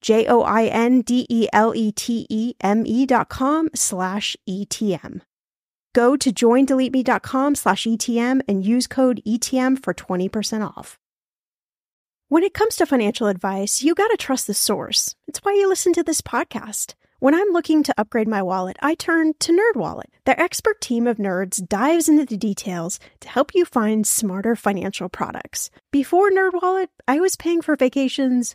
J O I N D E L E T E M E dot com slash ETM. Go to joindeleteme.com slash ETM and use code ETM for 20% off. When it comes to financial advice, you got to trust the source. It's why you listen to this podcast. When I'm looking to upgrade my wallet, I turn to NerdWallet. Their expert team of nerds dives into the details to help you find smarter financial products. Before NerdWallet, I was paying for vacations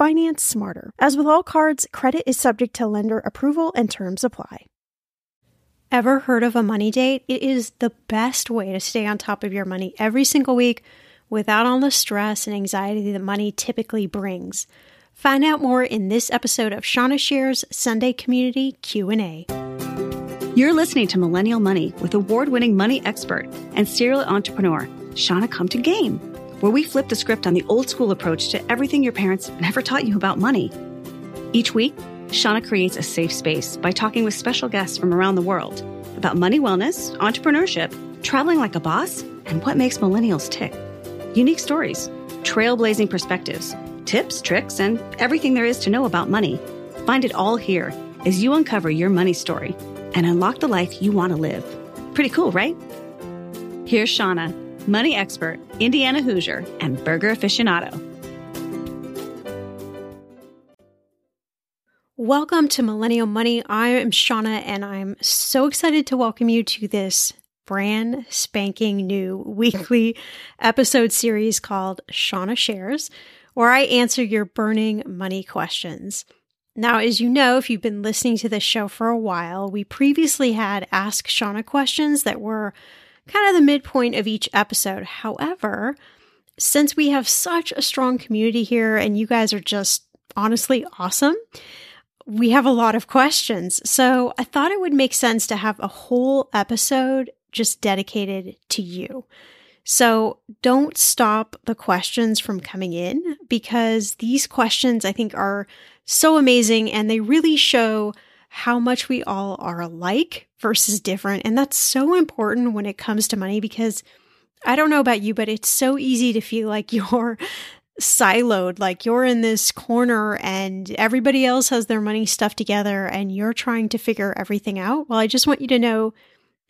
Finance smarter. As with all cards, credit is subject to lender approval and terms apply. Ever heard of a money date? It is the best way to stay on top of your money every single week without all the stress and anxiety that money typically brings. Find out more in this episode of Shannah Shares Sunday Community Q&A. You're listening to Millennial Money with award-winning money expert and serial entrepreneur Shannah Compton Game, where we flip the script on the old school approach to everything your parents never taught you about money. Each week, Shannah creates a safe space by talking with special guests from around the world about money wellness, entrepreneurship, traveling like a boss, and what makes millennials tick unique stories, trailblazing perspectives, tips, tricks, and everything there is to know about money. Find it all here as you uncover your money story and unlock the life you want to live. Pretty cool, right? Here's Shannah, money expert, Indiana Hoosier, and burger aficionado. Welcome to Millennial Money. I am Shannah, and I'm so excited to welcome you to this brand spanking new weekly episode series called Shannah Shares, where I answer your burning money questions. Now, as you know, if you've been listening to this show for a while, we previously had Ask Shannah questions that were kind of the midpoint of each episode. However, since we have such a strong community here and you guys are just honestly awesome, we have a lot of questions. So I thought it would make sense to have a whole episode just dedicated to you. So don't stop the questions from coming in because these questions I think are so amazing and they really show how much we all are alike versus different. And that's so important when it comes to money because I don't know about you, but it's so easy to feel like you're siloed, like you're in this corner and everybody else has their money stuff together and you're trying to figure everything out. Well, I just want you to know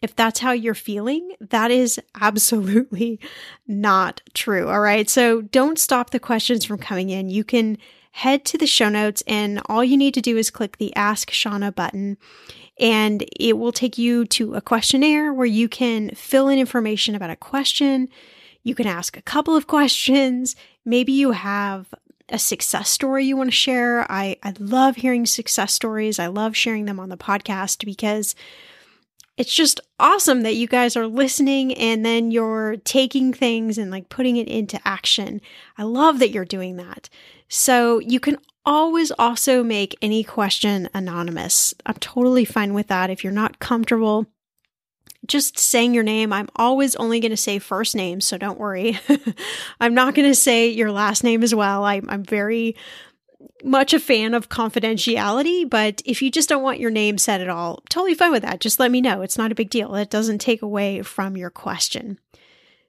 if that's how you're feeling, that is absolutely not true. All right. So don't stop the questions from coming in. You can head to the show notes, and all you need to do is click the Ask Shannah button. And it will take you to a questionnaire where you can fill in information about a question. You can ask a couple of questions. Maybe you have a success story you want to share. I, I love hearing success stories. I love sharing them on the podcast because it's just awesome that you guys are listening and then you're taking things and like putting it into action. I love that you're doing that. So you can always also make any question anonymous. I'm totally fine with that. If you're not comfortable just saying your name, I'm always only going to say first name, so don't worry. I'm not going to say your last name as well. I, I'm very much a fan of confidentiality, but if you just don't want your name said at all, totally fine with that. Just let me know. It's not a big deal. It doesn't take away from your question.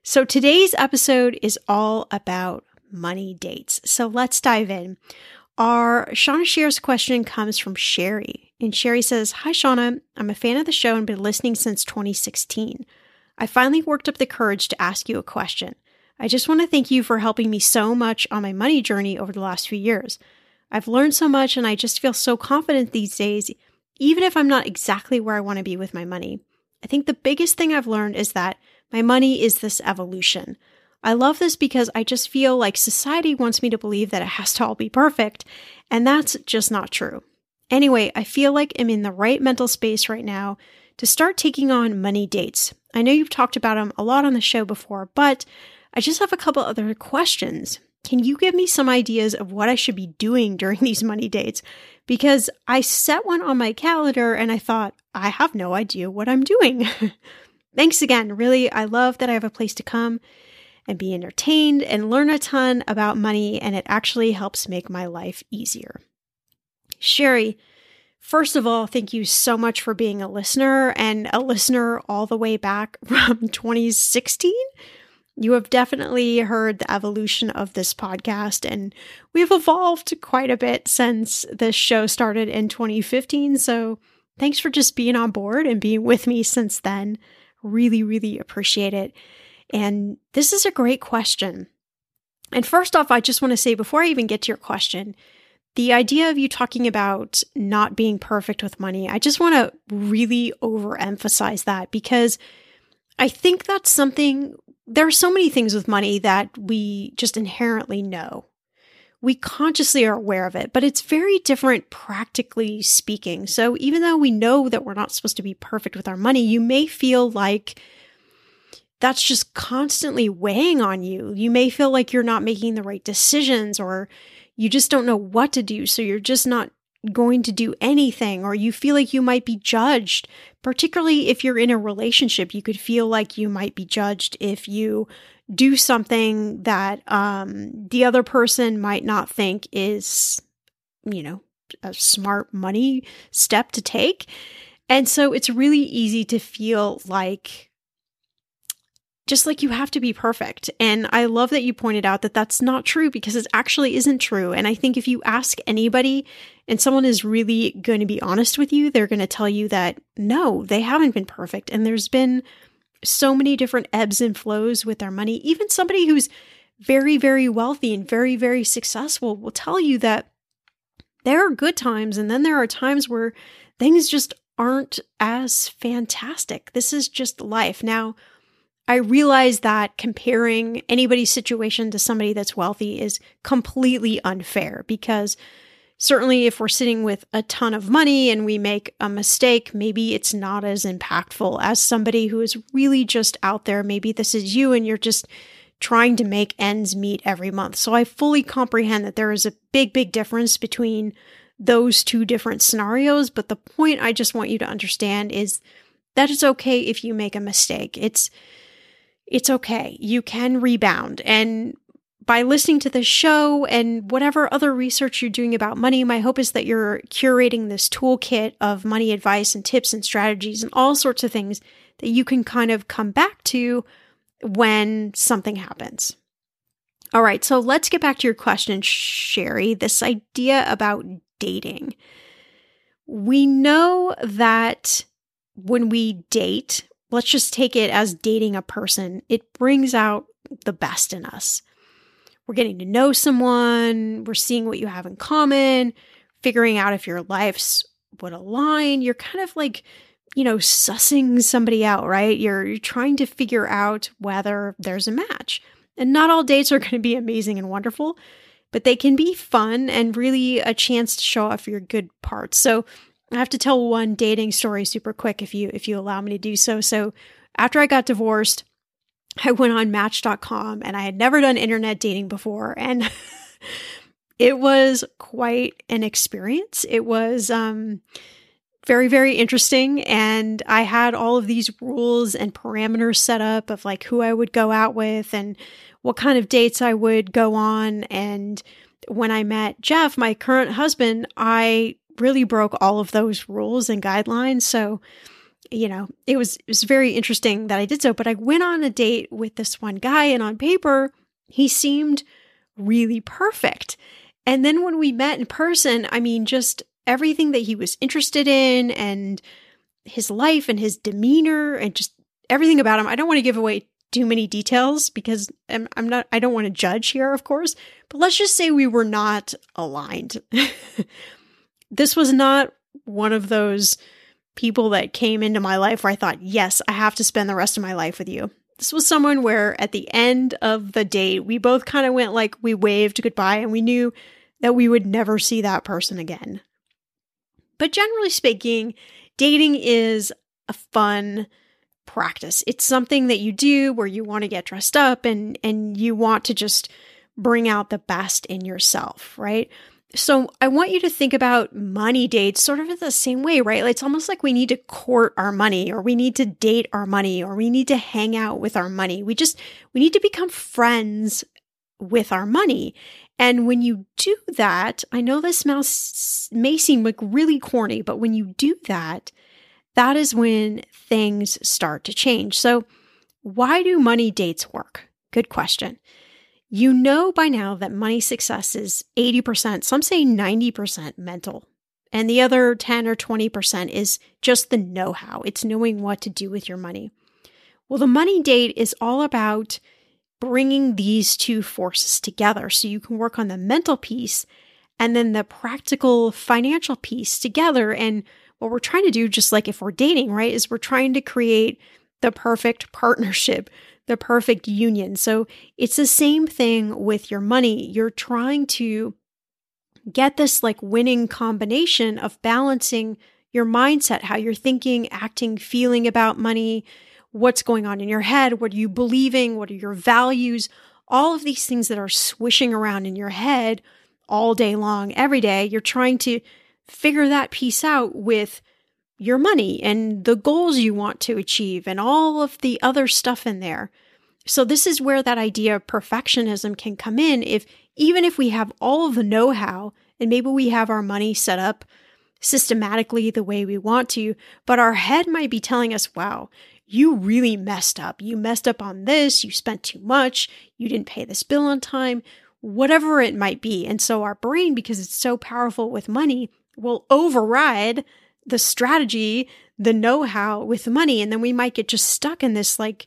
So today's episode is all about money dates. So let's dive in. Our Shannah Shares question comes from Sheri. And Sheri says, Hi, Shannah. I'm a fan of the show and been listening since 2016. I finally worked up the courage to ask you a question. I just want to thank you for helping me so much on my money journey over the last few years. I've learned so much and I just feel so confident these days, even if I'm not exactly where I want to be with my money. I think the biggest thing I've learned is that my money is this evolution. I love this because I just feel like society wants me to believe that it has to all be perfect, and that's just not true. Anyway, I feel like I'm in the right mental space right now to start taking on money dates. I know you've talked about them a lot on the show before, but I just have a couple other questions. Can you give me some ideas of what I should be doing during these money dates? Because I set one on my calendar and I thought, I have no idea what I'm doing. Thanks again. Really, I love that I have a place to come and be entertained and learn a ton about money, and it actually helps make my life easier. Sheri, first of all, thank you so much for being a listener and a listener all the way back from 2016. You have definitely heard the evolution of this podcast, and we've evolved quite a bit since this show started in 2015. So, thanks for just being on board and being with me since then. Really, really appreciate it. And this is a great question. And first off, I just want to say before I even get to your question, the idea of you talking about not being perfect with money, I just want to really overemphasize that because I think that's something, there are so many things with money that we just inherently know. We consciously are aware of it, but it's very different practically speaking. So even though we know that we're not supposed to be perfect with our money, you may feel like that's just constantly weighing on you. You may feel like you're not making the right decisions or you just don't know what to do. So you're just not going to do anything or you feel like you might be judged. Particularly if you're in a relationship, you could feel like you might be judged if you do something that um, the other person might not think is, you know, a smart money step to take. And so it's really easy to feel like just like you have to be perfect. And I love that you pointed out that that's not true because it actually isn't true. And I think if you ask anybody and someone is really going to be honest with you, they're going to tell you that no, they haven't been perfect. And there's been so many different ebbs and flows with their money. Even somebody who's very, very wealthy and very, very successful will tell you that there are good times and then there are times where things just aren't as fantastic. This is just life. Now, I realize that comparing anybody's situation to somebody that's wealthy is completely unfair because certainly if we're sitting with a ton of money and we make a mistake, maybe it's not as impactful as somebody who is really just out there. Maybe this is you and you're just trying to make ends meet every month. So I fully comprehend that there is a big, big difference between those two different scenarios. But the point I just want you to understand is that it's okay if you make a mistake. It's it's okay. You can rebound. And by listening to this show and whatever other research you're doing about money, my hope is that you're curating this toolkit of money advice and tips and strategies and all sorts of things that you can kind of come back to when something happens. All right, so let's get back to your question, Sheri. This idea about dating. We know that when we date, let's just take it as dating a person. It brings out the best in us. We're getting to know someone, we're seeing what you have in common, figuring out if your lives would align. You're kind of like, you know, sussing somebody out, right? You're, you're trying to figure out whether there's a match. And not all dates are going to be amazing and wonderful, but they can be fun and really a chance to show off your good parts. So I have to tell one dating story super quick if you if you allow me to do so. So after I got divorced, I went on match.com and I had never done internet dating before and it was quite an experience. It was um very very interesting and I had all of these rules and parameters set up of like who I would go out with and what kind of dates I would go on and when I met Jeff, my current husband, I really broke all of those rules and guidelines. So, you know, it was it was very interesting that I did so. But I went on a date with this one guy, and on paper, he seemed really perfect. And then when we met in person, I mean, just everything that he was interested in and his life and his demeanor and just everything about him. I don't want to give away too many details because I'm, I'm not, I don't want to judge here, of course, but let's just say we were not aligned. this was not one of those people that came into my life where I thought, yes, I have to spend the rest of my life with you. This was someone where at the end of the date, we both kind of went like we waved goodbye and we knew that we would never see that person again. But generally speaking, dating is a fun practice. It's something that you do where you want to get dressed up and and you want to just bring out the best in yourself, right? So I want you to think about money dates sort of in the same way, right? It's almost like we need to court our money or we need to date our money or we need to hang out with our money. We just, we need to become friends with our money. And when you do that, I know this may seem like really corny, but when you do that, that is when things start to change. So why do money dates work? Good question. You know by now that money success is 80%, some say 90% mental. And the other 10 or 20% is just the know how. It's knowing what to do with your money. Well, the money date is all about bringing these two forces together so you can work on the mental piece and then the practical financial piece together. And what we're trying to do, just like if we're dating, right, is we're trying to create the perfect partnership the perfect union. So it's the same thing with your money. You're trying to get this like winning combination of balancing your mindset, how you're thinking, acting, feeling about money, what's going on in your head, what are you believing, what are your values, all of these things that are swishing around in your head all day long, every day. You're trying to figure that piece out with your money and the goals you want to achieve and all of the other stuff in there. So this is where that idea of perfectionism can come in if even if we have all of the know-how and maybe we have our money set up systematically the way we want to, but our head might be telling us, "Wow, you really messed up. You messed up on this, you spent too much, you didn't pay this bill on time." Whatever it might be. And so our brain because it's so powerful with money will override the strategy, the know how with money. And then we might get just stuck in this like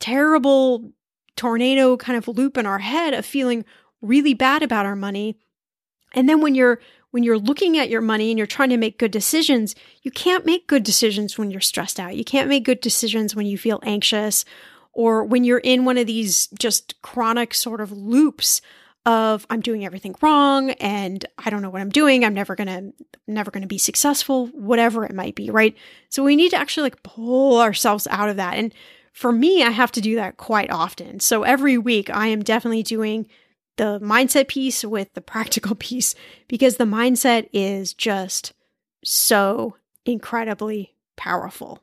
terrible tornado kind of loop in our head of feeling really bad about our money. And then when you're when you're looking at your money and you're trying to make good decisions, you can't make good decisions when you're stressed out. You can't make good decisions when you feel anxious or when you're in one of these just chronic sort of loops of I'm doing everything wrong and I don't know what I'm doing. I'm never going to never going to be successful, whatever it might be, right? So we need to actually like pull ourselves out of that. And for me, I have to do that quite often. So every week I am definitely doing the mindset piece with the practical piece because the mindset is just so incredibly powerful.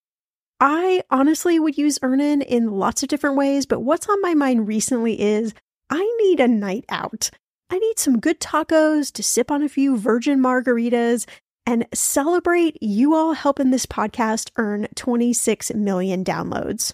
I honestly would use Earnin in lots of different ways, but what's on my mind recently is I need a night out. I need some good tacos to sip on a few virgin margaritas and celebrate you all helping this podcast earn 26 million downloads.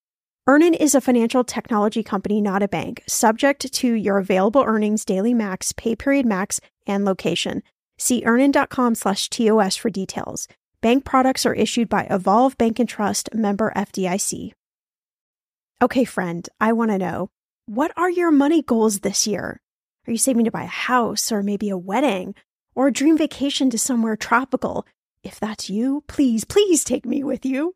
Earnin is a financial technology company, not a bank, subject to your available earnings, daily max, pay period max, and location. See earnin.com slash TOS for details. Bank products are issued by Evolve Bank and Trust, member FDIC. Okay, friend, I want to know what are your money goals this year? Are you saving to buy a house or maybe a wedding or a dream vacation to somewhere tropical? If that's you, please, please take me with you.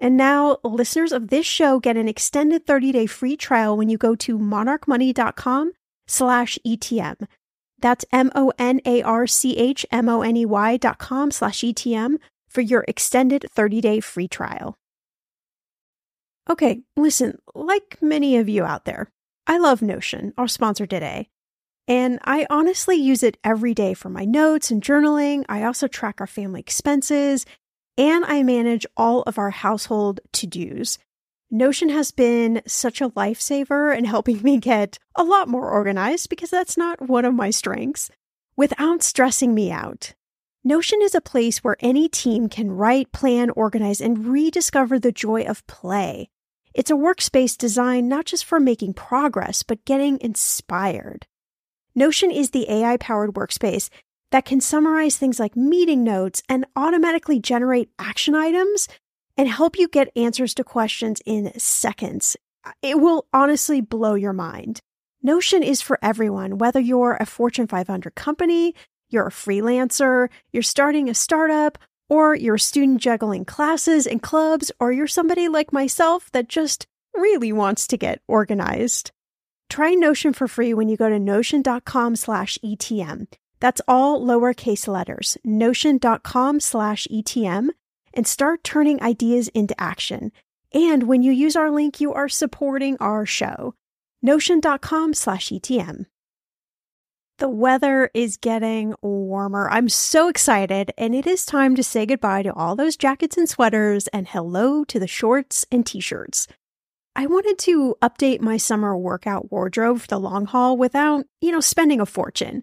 And now listeners of this show get an extended 30-day free trial when you go to monarchmoney.com slash ETM. That's M-O-N-A-R-C-H-M-O-N-E-Y dot com slash ETM for your extended 30-day free trial. Okay, listen, like many of you out there, I love Notion, our sponsor today. And I honestly use it every day for my notes and journaling. I also track our family expenses and I manage all of our household to dos. Notion has been such a lifesaver in helping me get a lot more organized because that's not one of my strengths without stressing me out. Notion is a place where any team can write, plan, organize, and rediscover the joy of play. It's a workspace designed not just for making progress, but getting inspired. Notion is the AI powered workspace that can summarize things like meeting notes and automatically generate action items and help you get answers to questions in seconds. It will honestly blow your mind. Notion is for everyone, whether you're a Fortune 500 company, you're a freelancer, you're starting a startup, or you're a student juggling classes and clubs, or you're somebody like myself that just really wants to get organized. Try Notion for free when you go to notion.com slash ETM. That's all lowercase letters, notion.com slash ETM, and start turning ideas into action. And when you use our link, you are supporting our show. Notion.com slash ETM. The weather is getting warmer. I'm so excited, and it is time to say goodbye to all those jackets and sweaters and hello to the shorts and t shirts. I wanted to update my summer workout wardrobe for the long haul without, you know, spending a fortune.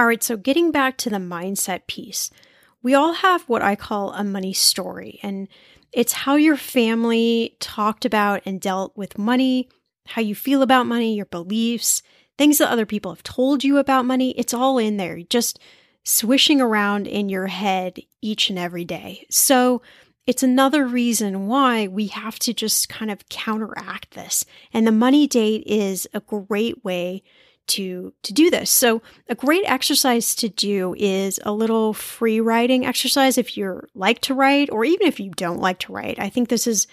All right, so getting back to the mindset piece, we all have what I call a money story, and it's how your family talked about and dealt with money, how you feel about money, your beliefs, things that other people have told you about money. It's all in there, just swishing around in your head each and every day. So, it's another reason why we have to just kind of counteract this. And the money date is a great way to to do this. So a great exercise to do is a little free writing exercise if you like to write or even if you don't like to write. I think this is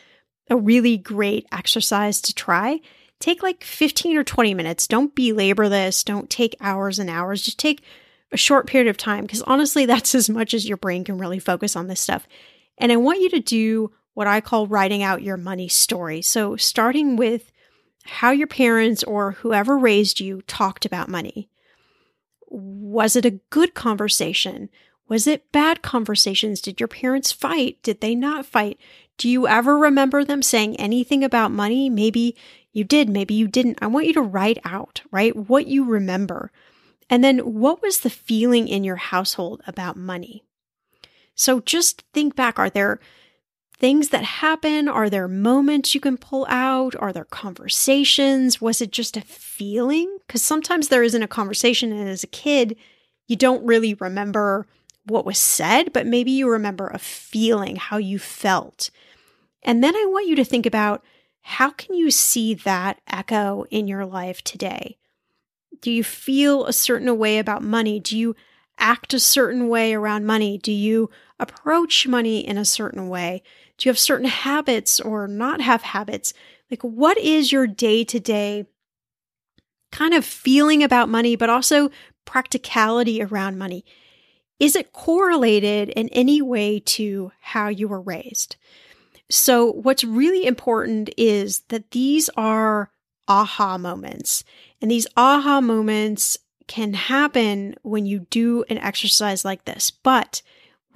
a really great exercise to try. Take like 15 or 20 minutes. Don't belabor this. Don't take hours and hours. Just take a short period of time because honestly that's as much as your brain can really focus on this stuff. And I want you to do what I call writing out your money story. So starting with how your parents or whoever raised you talked about money. Was it a good conversation? Was it bad conversations? Did your parents fight? Did they not fight? Do you ever remember them saying anything about money? Maybe you did, maybe you didn't. I want you to write out, right? What you remember. And then what was the feeling in your household about money? So just think back. Are there things that happen? Are there moments you can pull out? Are there conversations? Was it just a feeling? Because sometimes there isn't a conversation, and as a kid, you don't really remember what was said, but maybe you remember a feeling, how you felt. And then I want you to think about how can you see that echo in your life today? Do you feel a certain way about money? Do you act a certain way around money? Do you approach money in a certain way? Do you have certain habits or not have habits? Like, what is your day to day kind of feeling about money, but also practicality around money? Is it correlated in any way to how you were raised? So, what's really important is that these are aha moments. And these aha moments can happen when you do an exercise like this. But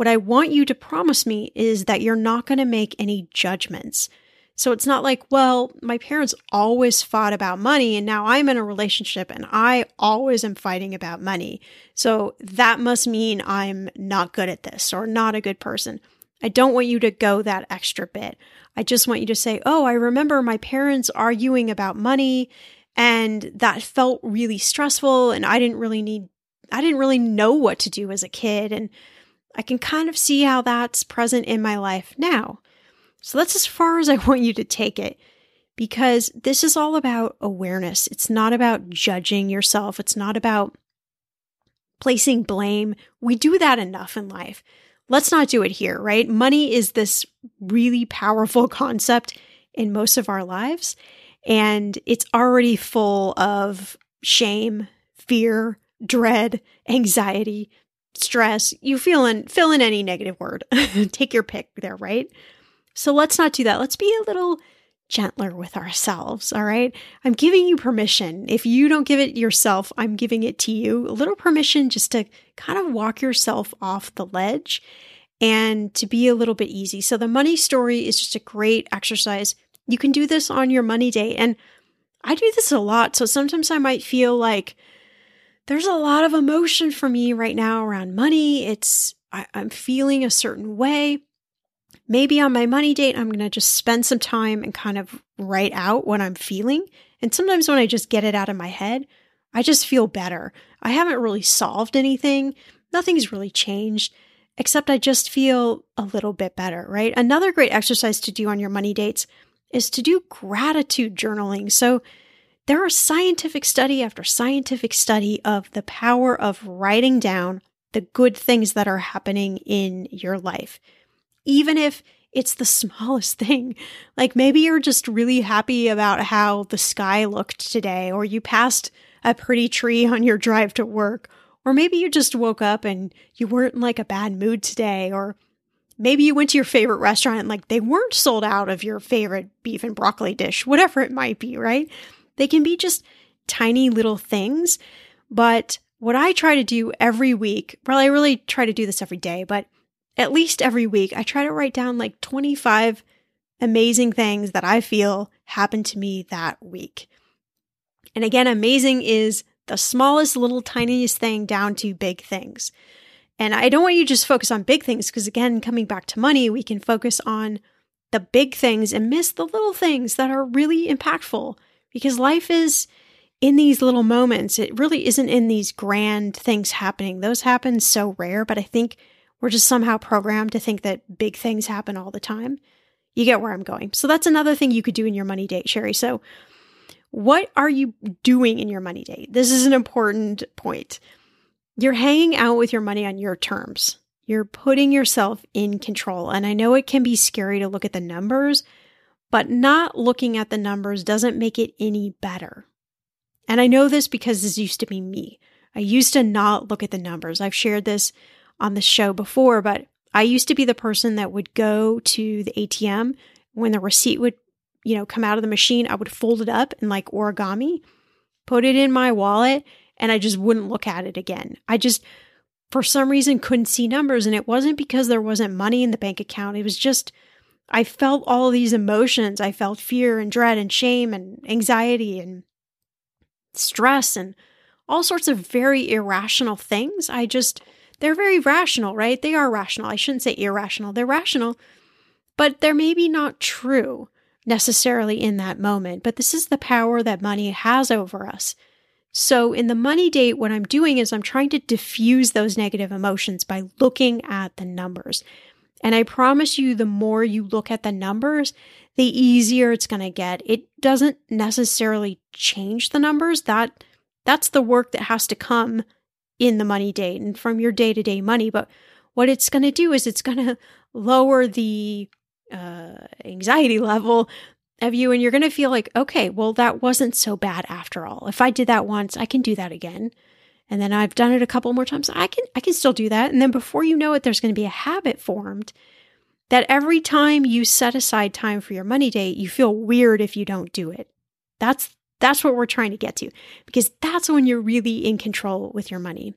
what I want you to promise me is that you're not going to make any judgments. So it's not like, well, my parents always fought about money and now I'm in a relationship and I always am fighting about money. So that must mean I'm not good at this or not a good person. I don't want you to go that extra bit. I just want you to say, oh, I remember my parents arguing about money and that felt really stressful and I didn't really need I didn't really know what to do as a kid and I can kind of see how that's present in my life now. So that's as far as I want you to take it because this is all about awareness. It's not about judging yourself, it's not about placing blame. We do that enough in life. Let's not do it here, right? Money is this really powerful concept in most of our lives, and it's already full of shame, fear, dread, anxiety, stress, you feel in fill in any negative word. Take your pick there, right? So let's not do that. Let's be a little gentler with ourselves, all right? I'm giving you permission. If you don't give it yourself, I'm giving it to you. A little permission just to kind of walk yourself off the ledge and to be a little bit easy. So the money story is just a great exercise. You can do this on your money day and I do this a lot. So sometimes I might feel like there's a lot of emotion for me right now around money. It's, I, I'm feeling a certain way. Maybe on my money date, I'm going to just spend some time and kind of write out what I'm feeling And sometimes when I just get it out of my head, I just feel better. I haven't really solved anything. Nothing's really changed, except I just feel a little bit better, right? Another great exercise to do on your money dates is to do gratitude journaling. So there are scientific study after scientific study of the power of writing down the good things that are happening in your life. Even if it's the smallest thing. Like maybe you're just really happy about how the sky looked today, or you passed a pretty tree on your drive to work, or maybe you just woke up and you weren't in like a bad mood today, or maybe you went to your favorite restaurant and like they weren't sold out of your favorite beef and broccoli dish, whatever it might be, right? They can be just tiny little things. But what I try to do every week, well, I really try to do this every day, but at least every week, I try to write down like 25 amazing things that I feel happened to me that week. And again, amazing is the smallest, little, tiniest thing down to big things. And I don't want you to just focus on big things because, again, coming back to money, we can focus on the big things and miss the little things that are really impactful because life is in these little moments. It really isn't in these grand things happening. Those happen so rare, but I think we're just somehow programmed to think that big things happen all the time. You get where I'm going. So that's another thing you could do in your money date, Sheri. So, what are you doing in your money date? This is an important point. You're hanging out with your money on your terms. You're putting yourself in control. And I know it can be scary to look at the numbers, but not looking at the numbers doesn't make it any better. And I know this because this used to be me. I used to not look at the numbers. I've shared this on the show before, but I used to be the person that would go to the ATM when the receipt would, you know, come out of the machine, I would fold it up in like origami, put it in my wallet, and I just wouldn't look at it again. I just for some reason couldn't see numbers and it wasn't because there wasn't money in the bank account. It was just I felt all these emotions. I felt fear and dread and shame and anxiety and stress and all sorts of very irrational things. I just they're very rational, right? They are rational. I shouldn't say irrational. They're rational, but they're maybe not true necessarily in that moment. But this is the power that money has over us. So in the money date, what I'm doing is I'm trying to diffuse those negative emotions by looking at the numbers. And I promise you, the more you look at the numbers, the easier it's going to get. It doesn't necessarily change the numbers. That that's the work that has to come in the money date and from your day to day money. But what it's going to do is it's going to lower the uh, anxiety level of you, and you're going to feel like, okay, well, that wasn't so bad after all. If I did that once, I can do that again. And then I've done it a couple more times. I can I can still do that. And then before you know it, there's going to be a habit formed that every time you set aside time for your money date, you feel weird if you don't do it. That's that's what we're trying to get to because that's when you're really in control with your money.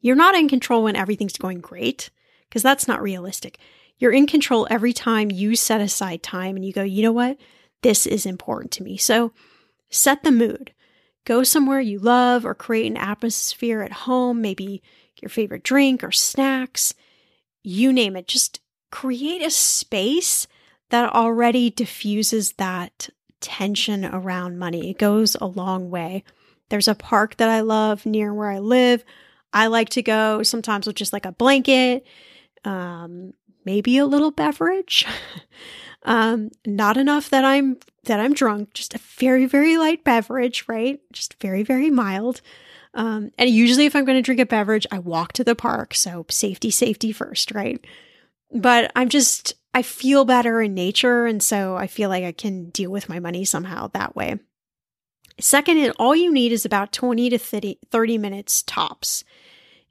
You're not in control when everything's going great because that's not realistic. You're in control every time you set aside time and you go, you know what? This is important to me. So set the mood. Go somewhere you love or create an atmosphere at home, maybe your favorite drink or snacks, you name it. Just create a space that already diffuses that tension around money. It goes a long way. There's a park that I love near where I live. I like to go sometimes with just like a blanket, um, maybe a little beverage. um, not enough that I'm that I'm drunk, just a very, very light beverage, right? Just very, very mild. Um, and usually if I'm going to drink a beverage, I walk to the park. So safety, safety first, right? But I'm just I feel better in nature. And so I feel like I can deal with my money somehow that way. Second, all you need is about 20 to 30, 30 minutes tops,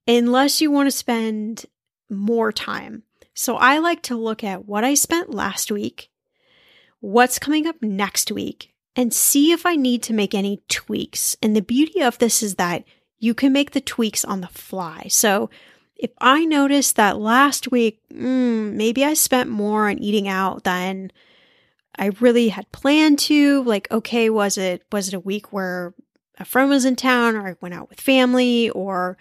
unless you want to spend more time. So I like to look at what I spent last week, what's coming up next week, and see if I need to make any tweaks. And the beauty of this is that you can make the tweaks on the fly. So if I notice that last week, mm, maybe I spent more on eating out than I really had planned to, like, okay, was it was it a week where a friend was in town or I went out with family or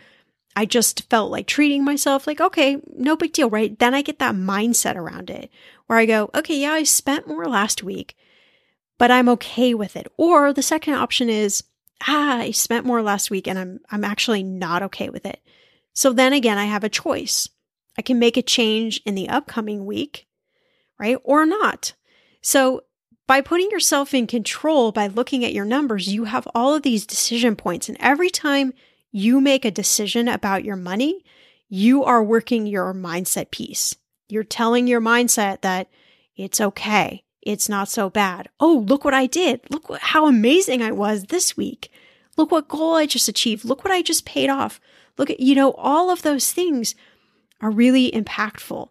I just felt like treating myself like, okay, no big deal, right? Then I get that mindset around it where I go, okay, yeah, I spent more last week, but I'm okay with it. Or the second option is, ah, I spent more last week and I'm I'm actually not okay with it. So then again, I have a choice. I can make a change in the upcoming week, right? Or not. So by putting yourself in control by looking at your numbers, you have all of these decision points. And every time you make a decision about your money, you are working your mindset piece. You're telling your mindset that it's okay. It's not so bad. Oh, look what I did. Look what, how amazing I was this week. Look what goal I just achieved. Look what I just paid off. Look at, you know, all of those things are really impactful.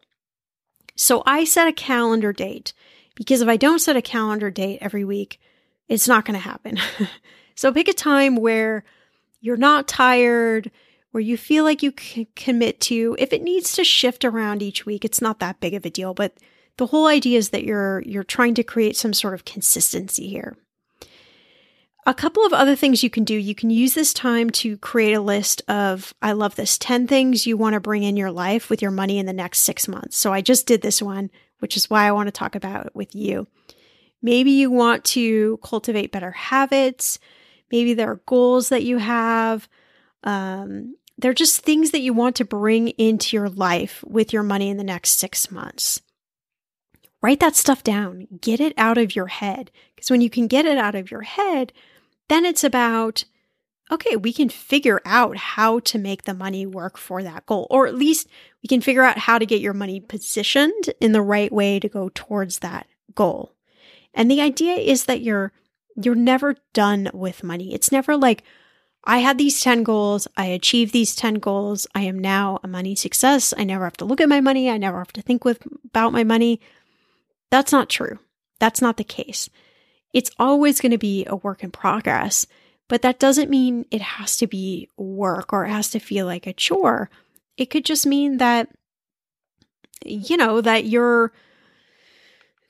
So I set a calendar date because if I don't set a calendar date every week, it's not going to happen. so pick a time where you're not tired, where you feel like you can commit to. If it needs to shift around each week, it's not that big of a deal, but the whole idea is that you're you're trying to create some sort of consistency here. A couple of other things you can do. You can use this time to create a list of, I love this, 10 things you want to bring in your life with your money in the next six months. So I just did this one, which is why I want to talk about it with you. Maybe you want to cultivate better habits. Maybe there are goals that you have. Um, they're just things that you want to bring into your life with your money in the next six months. Write that stuff down, get it out of your head. Because when you can get it out of your head, then it's about, okay, we can figure out how to make the money work for that goal, or at least we can figure out how to get your money positioned in the right way to go towards that goal. And the idea is that you're you're never done with money. It's never like I had these 10 goals, I achieved these 10 goals, I am now a money success. I never have to look at my money, I never have to think with about my money. That's not true. That's not the case. It's always going to be a work in progress, but that doesn't mean it has to be work or it has to feel like a chore. It could just mean that you know that you're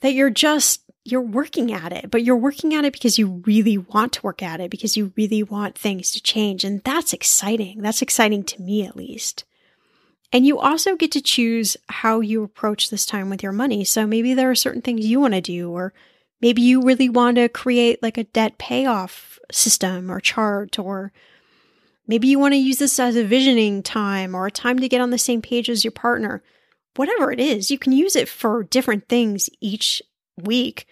that you're just you're working at it, but you're working at it because you really want to work at it because you really want things to change and that's exciting. That's exciting to me at least. And you also get to choose how you approach this time with your money. So maybe there are certain things you want to do, or maybe you really want to create like a debt payoff system or chart, or maybe you want to use this as a visioning time or a time to get on the same page as your partner. Whatever it is, you can use it for different things each week.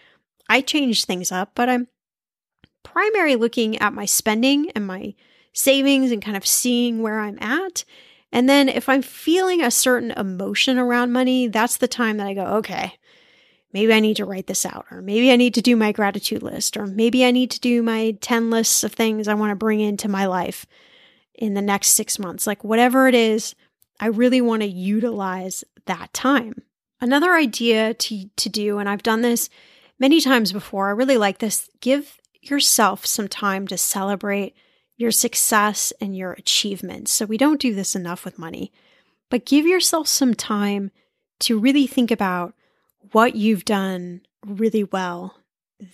I change things up, but I'm primarily looking at my spending and my savings and kind of seeing where I'm at and then if I'm feeling a certain emotion around money, that's the time that I go, okay, maybe I need to write this out, or maybe I need to do my gratitude list, or maybe I need to do my 10 lists of things I want to bring into my life in the next six months. Like whatever it is, I really want to utilize that time. Another idea to, to do, and I've done this many times before, I really like this give yourself some time to celebrate your success and your achievements. So we don't do this enough with money, but give yourself some time to really think about what you've done really well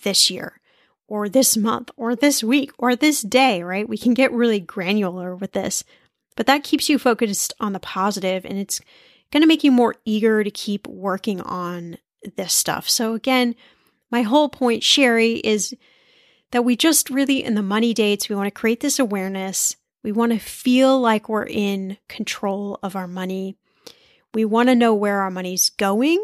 this year or this month or this week or this day, right? We can get really granular with this, but that keeps you focused on the positive and it's going to make you more eager to keep working on this stuff. So again, my whole point, Sheri, is that we just really, in the money dates, we want to create this awareness. We want to feel like we're in control of our money. We want to know where our money's going.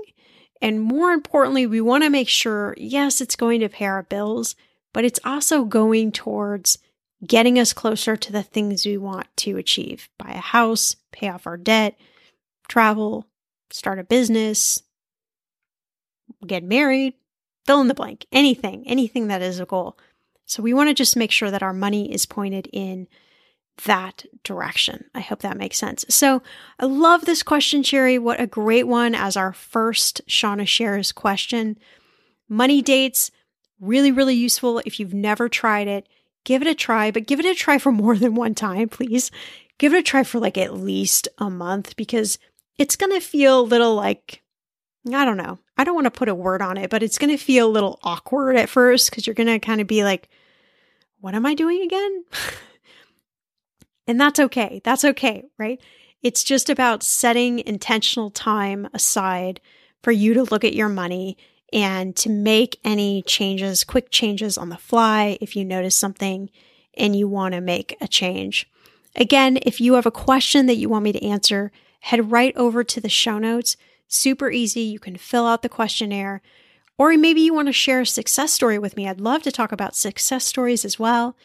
And more importantly, we want to make sure, yes, it's going to pay our bills, but it's also going towards getting us closer to the things we want to achieve buy a house, pay off our debt, travel, start a business, get married, fill in the blank, anything, anything that is a goal. So we want to just make sure that our money is pointed in that direction. I hope that makes sense. So I love this question, Sheri. What a great one as our first Shannah shares question. Money dates, really, really useful. If you've never tried it, give it a try, but give it a try for more than one time, please. Give it a try for like at least a month because it's going to feel a little like, I don't know. I don't want to put a word on it, but it's going to feel a little awkward at first because you're going to kind of be like, what am I doing again? and that's okay. That's okay, right? It's just about setting intentional time aside for you to look at your money and to make any changes, quick changes on the fly if you notice something and you want to make a change. Again, if you have a question that you want me to answer, head right over to the show notes. Super easy. You can fill out the questionnaire. Or maybe you want to share a success story with me. I'd love to talk about success stories as well.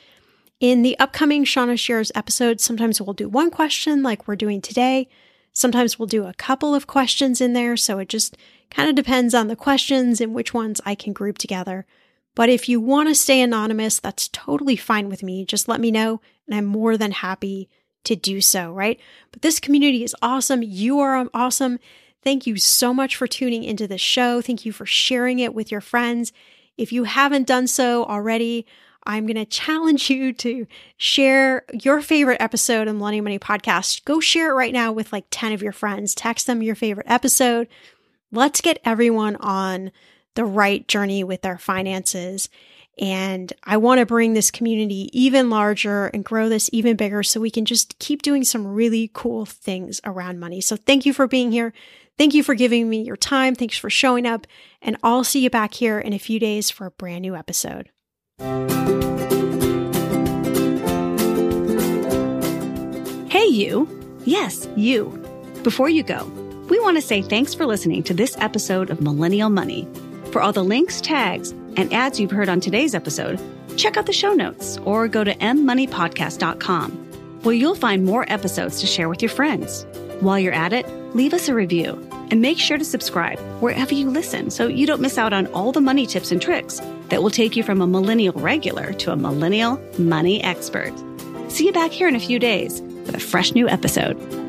In the upcoming Shannah Shares episode, sometimes we'll do one question like we're doing today. Sometimes we'll do a couple of questions in there. So it just kind of depends on the questions and which ones I can group together. But if you want to stay anonymous, that's totally fine with me. Just let me know, and I'm more than happy to do so, right? But this community is awesome. You are awesome. Thank you so much for tuning into the show. Thank you for sharing it with your friends. If you haven't done so already, I'm going to challenge you to share your favorite episode of Millennial Money Podcast. Go share it right now with like 10 of your friends. Text them your favorite episode. Let's get everyone on the right journey with their finances. And I want to bring this community even larger and grow this even bigger so we can just keep doing some really cool things around money. So thank you for being here. Thank you for giving me your time. Thanks for showing up. And I'll see you back here in a few days for a brand new episode. Hey, you. Yes, you. Before you go, we want to say thanks for listening to this episode of Millennial Money. For all the links, tags, and ads you've heard on today's episode, check out the show notes or go to mmoneypodcast.com, where you'll find more episodes to share with your friends. While you're at it, leave us a review and make sure to subscribe wherever you listen so you don't miss out on all the money tips and tricks that will take you from a millennial regular to a millennial money expert. See you back here in a few days with a fresh new episode.